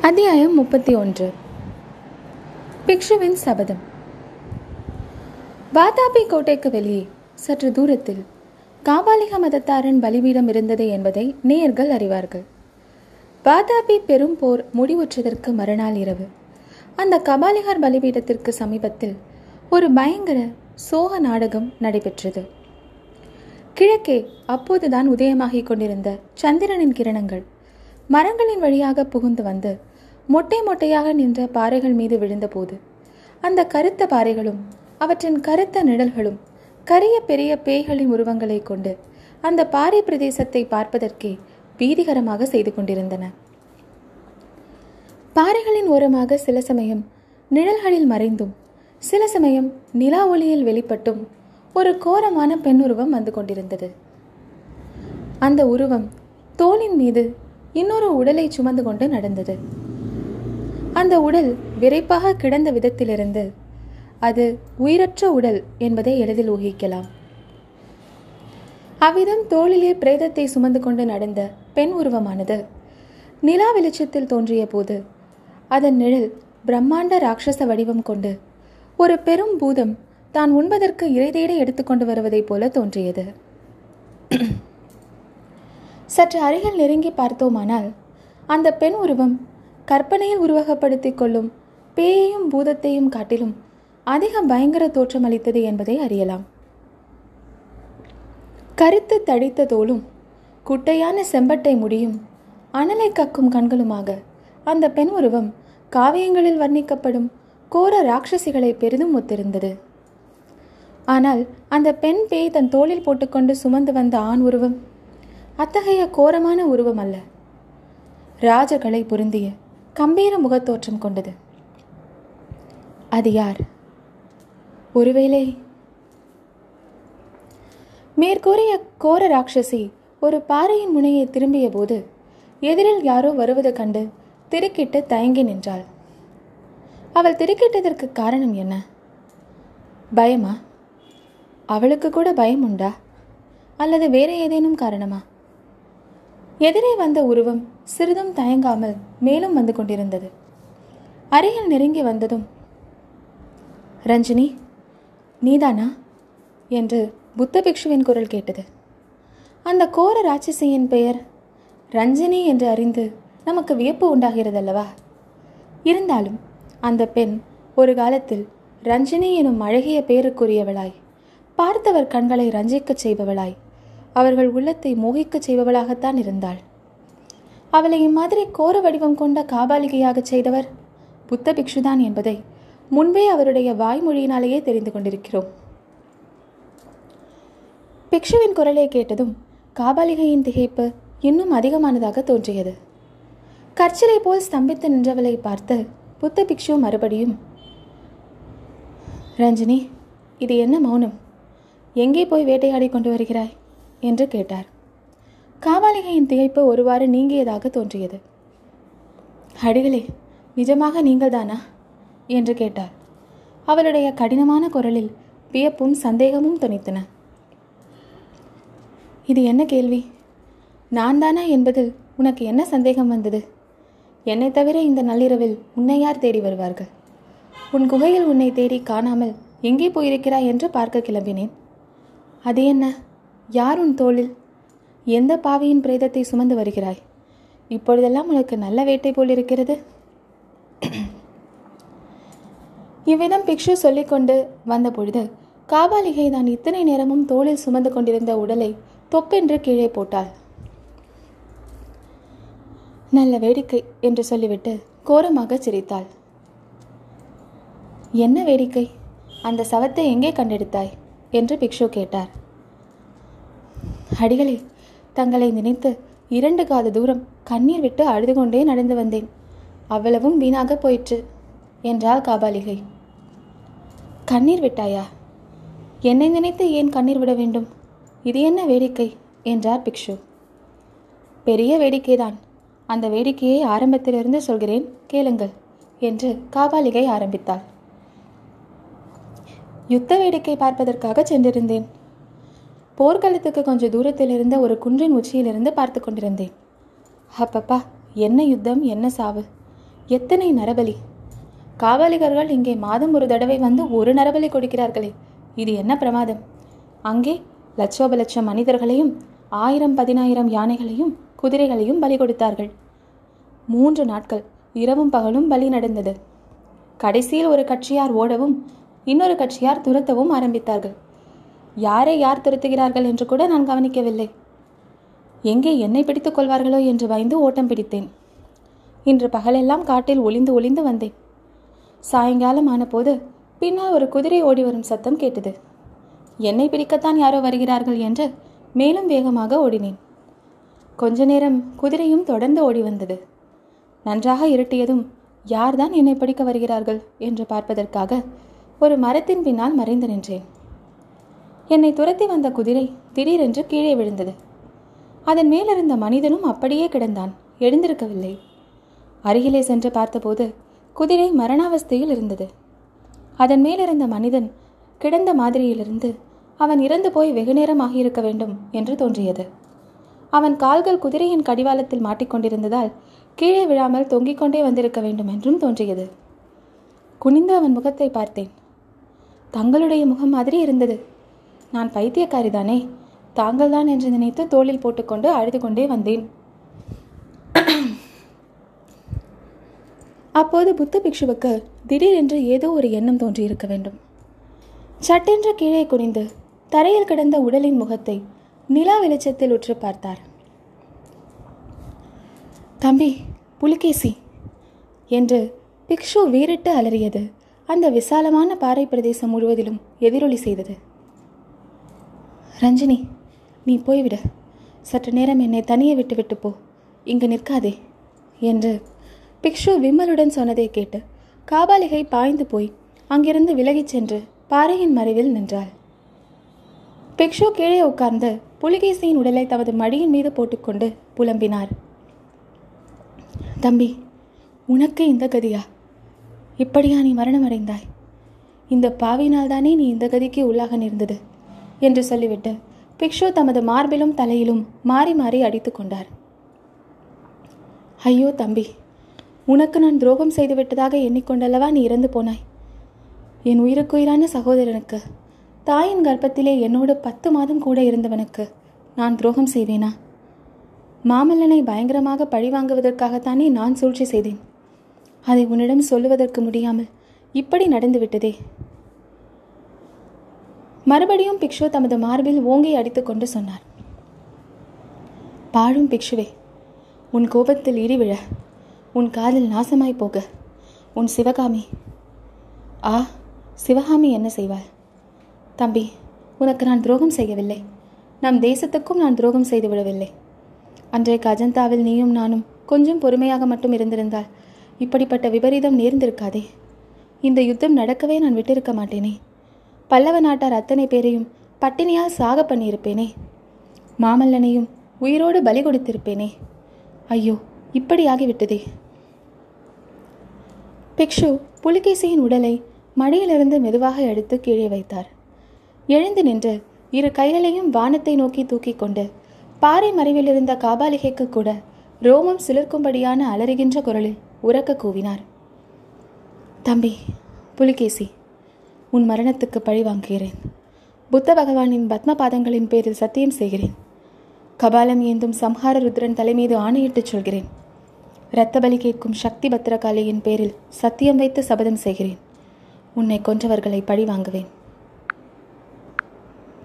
அத்தியாயம் முப்பத்தி ஒன்று. பிக்ஷுவின் சபதம். வாதாபி கோட்டைக்கு வெளியே சற்று தூரத்தில் காபாலிக மதத்தாரின் பலிபீடம் இருந்தது என்பதை நேயர்கள் அறிவார்கள். வாதாபி பெரும் போர் முடிவுற்றதற்கு மறுநாள் இரவு. அந்த கபாலிகர் பலிபீடத்திற்கு சமீபத்தில் ஒரு பயங்கர சோக நாடகம் நடைபெற்றது. கிழக்கே அப்போதுதான் உதயமாகிக் கொண்டிருந்த சந்திரனின் கிரணங்கள் மரங்களின் வழியாக புகுந்து வந்து மொட்டை மொட்டையாக நின்ற பாறைகள் மீது விழுந்தபோது அந்த கருத்த பாறைகளும் அவற்றின் கருத்த நிழல்களும் கரிய பெரிய பேய்களின் உருவங்களை கொண்டு அந்த பாறை பிரதேசத்தை பார்ப்பதற்கே பீதிகரமாக செய்து கொண்டிருந்தன. பாறைகளின் ஓரமாக சில சமயம் நிழல்களில் மறைந்தும் சில சமயம் நிலா ஒளியில் வெளிப்பட்டும் ஒரு கோரமான பெண் உருவம் வந்து கொண்டிருந்தது. அந்த உருவம் தோளின் மீது இன்னொரு உடலை சுமந்து கொண்டு நடந்தது. அந்த உடல் விரைப்பாக கிடந்த விதத்திலிருந்து அது உயிரற்ற உடல் என்பதை எளிதில் ஊகிக்கலாம். அவ்விதம் தோளிலே பிரேதத்தை சுமந்து கொண்டு நடந்த பெண் உருவமானது நிலா வெளிச்சத்தில் தோன்றிய போது அதன் நிழல் பிரம்மாண்ட ராட்சச வடிவம் கொண்டு ஒரு பெரும் பூதம் தான் உண்பதற்கு இறைதேடை எடுத்துக்கொண்டு வருவதைப் போல தோன்றியது. சற்று அருகில் நெருங்கி பார்த்தோமானால் அந்த பெண் உருவம் கற்பனையில் உருவகப்படுத்திக் கொள்ளும் பேயையும் பூதத்தையும் காட்டிலும் அதிக பயங்கர தோற்றம் அளித்தது என்பதை அறியலாம். கருத்து தடித்த தோளும் குட்டையான செம்பட்டை முடியும் அனலை கக்கும் கண்களுமாக அந்த பெண் உருவம் காவியங்களில் வர்ணிக்கப்படும் கோர ராட்சசிகளை பெரிதும் ஒத்திருந்தது. ஆனால் அந்த பெண் பேய் தன் தோளில் போட்டுக்கொண்டு சுமந்து வந்த ஆண் உருவம் அத்தகைய கோரமான உருவம் அல்ல. ராஜகளை பொருந்திய கம்பீர முகத்தோற்றம் கொண்டது. அது யார்? ஒருவேளை மேற்கூறிய கோர ராட்சசி ஒரு பாறையின் முனையை திரும்பிய போது எதிரில் யாரோ வருவதை கண்டு திருக்கிட்டு தயங்கி நின்றாள். அவள் திருக்கிட்டதற்கு காரணம் என்ன? பயமா? அவளுக்கு கூட பயம் உண்டா? அல்லது வேறு ஏதேனும் காரணமா? எதிரே வந்த உருவம் சிறிதும் தயங்காமல் மேலும் வந்து கொண்டிருந்தது. அருகில் நெருங்கி வந்ததும் ரஞ்சினி நீதானா? என்று புத்த பிக்ஷுவின் குரல் கேட்டது. அந்த கோர ராட்சசியின் பெயர் ரஞ்சினி என்று அறிந்து நமக்கு வியப்பு உண்டாகிறதல்லவா? இருந்தாலும் அந்த பெண் ஒரு காலத்தில் ரஞ்சினி எனும் அழகிய பெயருக்குரியவளாய் பார்த்தவர் கண்களை ரஞ்சிக்கச் செய்பவளாய் அவர்கள் உள்ளத்தை மோகிக்கச் செய்பவளாகத்தான் இருந்தாள். அவளை இம்மாதிரி கோர வடிவம் கொண்ட காபாலிகையாகச் செய்தவர் புத்த பிக்ஷுதான் என்பதை முன்பே அவருடைய வாய்மொழியினாலேயே தெரிந்து கொண்டிருக்கிறோம். பிக்ஷுவின் குரலை கேட்டதும் காபாலிகையின் திகைப்பு இன்னும் அதிகமானதாக தோன்றியது. கற்சிலை போல் ஸ்தம்பித்து நின்றவளை பார்த்து புத்த பிக்ஷு மறுபடியும் ரஞ்சினி இது என்ன மௌனம்? எங்கே போய் வேட்டையாடி கொண்டு வருகிறாய்? என்று கேட்டார். காவாலிகையின் திகைப்பு ஒருவாறு நீங்கியதாக தோன்றியது. அடிகளே நிஜமாக நீங்கள்தானா? என்று கேட்டார் அவளுடைய கடினமான குரலில் வியப்பும் சந்தேகமும் துணித்தன இது என்ன கேள்வி? நான் தானா என்பதில் உனக்கு என்ன சந்தேகம் வந்தது? என்னை தவிர இந்த நள்ளிரவில் உன்னை யார் தேடி வருவார்கள்? உன் குகையில் உன்னை தேடி காணாமல் எங்கே போயிருக்கிறாய் என்று பார்க்க கிளம்பினேன். அது என்ன? யார் உன் தோளில் எந்த பாவியின் பிரேதத்தை சுமந்து வருகிறாய்? இப்பொழுதெல்லாம் உனக்கு நல்ல வேட்டை போல் இருக்கிறது. இவ்விதம் பிக்ஷு சொல்லிக்கொண்டு வந்த பொழுது காபாலிகை தான் இத்தனை நேரமும் தோளில் சுமந்து கொண்டிருந்த உடலை தொப்பென்று கீழே போட்டாள். நல்ல வேடிக்கை என்று சொல்லிவிட்டு கோரமாக சிரித்தாள். என்ன வேடிக்கை? அந்த சவத்தை எங்கே கண்டெடுத்தாய்? என்று பிக்ஷு கேட்டார். அடிகளே தங்களை நினைத்து இரண்டு காத தூரம் கண்ணீர் விட்டு அழுது கொண்டே நடந்து வந்தேன். அவ்வளவும் வீணாக போயிற்று என்றாள் காபாலிகை. கண்ணீர் விட்டாயா? என்னை நினைத்து ஏன் கண்ணீர் விட வேண்டும்? இது என்ன வேடிக்கை? என்றார் பிக்ஷு. பெரிய வேடிக்கைதான். அந்த வேடிக்கையை ஆரம்பத்திலிருந்து சொல்கிறேன் கேளுங்கள் என்று காபாலிகை ஆரம்பித்தாள். யுத்த வேடிக்கை பார்ப்பதற்காக சென்றிருந்தேன். போர்க்களத்துக்கு கொஞ்சம் தூரத்தில் இருந்த ஒரு குன்றின் உச்சியிலிருந்து பார்த்து கொண்டிருந்தேன். அப்பப்பா என்ன யுத்தம் என்ன சாவு? எத்தனை நரபலி? காவலிகர்கள் இங்கே மாதம் ஒரு தடவை வந்து ஒரு நரபலி கொடுக்கிறார்களே இது என்ன பிரமாதம்? அங்கே லட்சோப லட்சம் மனிதர்களையும் ஆயிரம் பதினாயிரம் யானைகளையும் குதிரைகளையும் பலி கொடுத்தார்கள். மூன்று நாட்கள் இரவும் பகலும் பலி நடந்தது. கடைசியில் ஒரு கட்சியார் ஓடவும் இன்னொரு கட்சியார் துரத்தவும் ஆரம்பித்தார்கள். யாரை யார் துரத்துகிறார்கள் என்று கூட நான் கவனிக்கவில்லை. எங்கே என்னை பிடித்துக் கொள்வார்களோ என்று பயந்து ஓட்டம் பிடித்தேன். இன்று பகலெல்லாம் காட்டில் ஒளிந்து ஒளிந்து வந்தேன். சாயங்காலம் ஆனபோது பின்னால் ஒரு குதிரை ஓடி வரும் சத்தம் கேட்டது. என்னை பிடிக்கத்தான் யாரோ வருகிறார்கள் என்று மேலும் வேகமாக ஓடினேன். கொஞ்ச நேரம் குதிரையும் தொடர்ந்து ஓடி வந்தது. நன்றாக இருட்டியதும் யார்தான் என்னை பிடிக்க வருகிறார்கள் என்று பார்ப்பதற்காக ஒரு மரத்தின் பின்னால் மறைந்து நின்றேன். என்னை துரத்தி வந்த குதிரை திடீரென்று கீழே விழுந்தது. அதன் மேலிருந்த மனிதனும் அப்படியே கிடந்தான். எழுந்திருக்கவில்லை. அருகிலே சென்று பார்த்தபோது குதிரை மரணாவஸ்தையில் இருந்தது. அதன் மேலிருந்த மனிதன் கிடந்த மாதிரியிலிருந்து அவன் இறந்து போய் வெகுநேரம் ஆகியிருக்க வேண்டும் என்று தோன்றியது. அவன் கால்கள் குதிரையின் கடிவாளத்தில் மாட்டிக்கொண்டிருந்ததால் கீழே விழாமல் தொங்கிக் கொண்டே வந்திருக்க வேண்டும் என்றும் தோன்றியது. குனிந்து அவன் முகத்தை பார்த்தேன். தங்களுடைய முகம் மாதிரி இருந்தது. நான் பைத்தியக்காரிதானே தாங்கள்தான் என்று நினைத்து தோளில் போட்டுக்கொண்டு அழுது கொண்டே வந்தேன். அப்போது புத்த பிக்ஷுவுக்கு திடீரென்று ஏதோ ஒரு எண்ணம் தோன்றியிருக்க வேண்டும். சட்டென்று கீழே குனிந்து தரையில் கிடந்த உடலின் முகத்தை நிலா வெளிச்சத்தில் உற்று பார்த்தார். தம்பி புலிகேசி என்று பிக்ஷு வீரிட்டு அலறியது அந்த விசாலமான பாறை பிரதேசம் முழுவதிலும் எதிரொலி செய்தது. ரஞ்சினி நீ போய்விடு சற்று நேரம் என்னை தனியே விட்டுவிட்டு போ. இங்கு நிற்காதே என்று பிக்ஷு விம்மலுடன் சொன்னதை கேட்டு காபாலிகை பாய்ந்து போய் அங்கிருந்து விலகிச் சென்று பாறையின் மறைவில் நின்றாள். பிக்ஷு கீழே உட்கார்ந்து புலிகேசியின் உடலை தமது மடியின் மீது போட்டுக்கொண்டு புலம்பினார். தம்பி உனக்கு இந்த கதியா? இப்படியா நீ மரணம் அடைந்தாய் இந்த பாவினால்தானே நீ இந்த கதிக்கு உள்ளாக நேர்ந்தது? என்று சொல்லிவிட்டு பிக்ஷு தமது மார்பிலும் தலையிலும் மாறி மாறி அடித்து கொண்டார். ஐயோ தம்பி உனக்கு நான் துரோகம் செய்துவிட்டதாக எண்ணிக்கொண்டல்லவா நீ இறந்து போனாய்? என் உயிருக்குயிரான சகோதரனுக்கு தாயின் கர்ப்பத்திலே என்னோடு பத்து மாதம் கூட இருந்தவனுக்கு நான் துரோகம் செய்வேனா மாமல்லனை பயங்கரமாக பழிவாங்குவதற்காகத்தானே நான் சூழ்ச்சி செய்தேன். அதை உன்னிடம் சொல்லுவதற்கு முடியாமல் இப்படி நடந்துவிட்டதே. மறுபடியும் பிக்ஷு தமது மார்பில் ஓங்கி அடித்துக்கொண்டு சொன்னார். பாழும் பிக்ஷுவே உன் கோபத்தில் இடிவிழ உன் காதில் நாசமாய் போக உன் சிவகாமி ஆ சிவகாமி என்ன செய்வாள்? தம்பி உனக்கு நான் துரோகம் செய்யவில்லை. நம் தேசத்துக்கும் நான் துரோகம் செய்து விடவில்லை. அன்றைக்கு அஜந்தாவில் நீயும் நானும் கொஞ்சம் பொறுமையாக மட்டும் இருந்திருந்தால் இப்படிப்பட்ட விபரீதம் நேர்ந்திருக்காதே. இந்த யுத்தம் நடக்கவே நான் விட்டிருக்க மாட்டேனே. பல்லவ நாட்டார் அத்தனை பேரையும் பட்டினியால் சாக பண்ணியிருப்பேனே. மாமல்லனையும் உயிரோடு பலி கொடுத்திருப்பேனே. ஐயோ இப்படி ஆகிவிட்டதே. பிக்ஷு புலிகேசியின் உடலை மடியிலிருந்து மெதுவாக எடுத்து கீழே வைத்தார். எழுந்து நின்று இரு கைகளையும் வானத்தை நோக்கி தூக்கி கொண்டு பாறை மறைவில் இருந்த காபாலிகைக்கு கூட ரோமம் சிலிர்க்கும்படியான அலறுகின்ற குரலில் உறக்க கூவினார். தம்பி புலிகேசி உன் மரணத்துக்கு பழி வாங்குகிறேன். புத்த பகவானின் பத்ம பாதங்களின் பேரில் சத்தியம் செய்கிறேன். கபாலம் ஏந்தும் சம்ஹார ருத்ரன் தலைமீது ஆணையிட்டுச் சொல்கிறேன். இரத்த பலி கேட்கும் சக்தி பத்திரகாளியின் பேரில் சத்தியம் வைத்து சபதம் செய்கிறேன். உன்னை கொன்றவர்களை பழி வாங்குவேன்.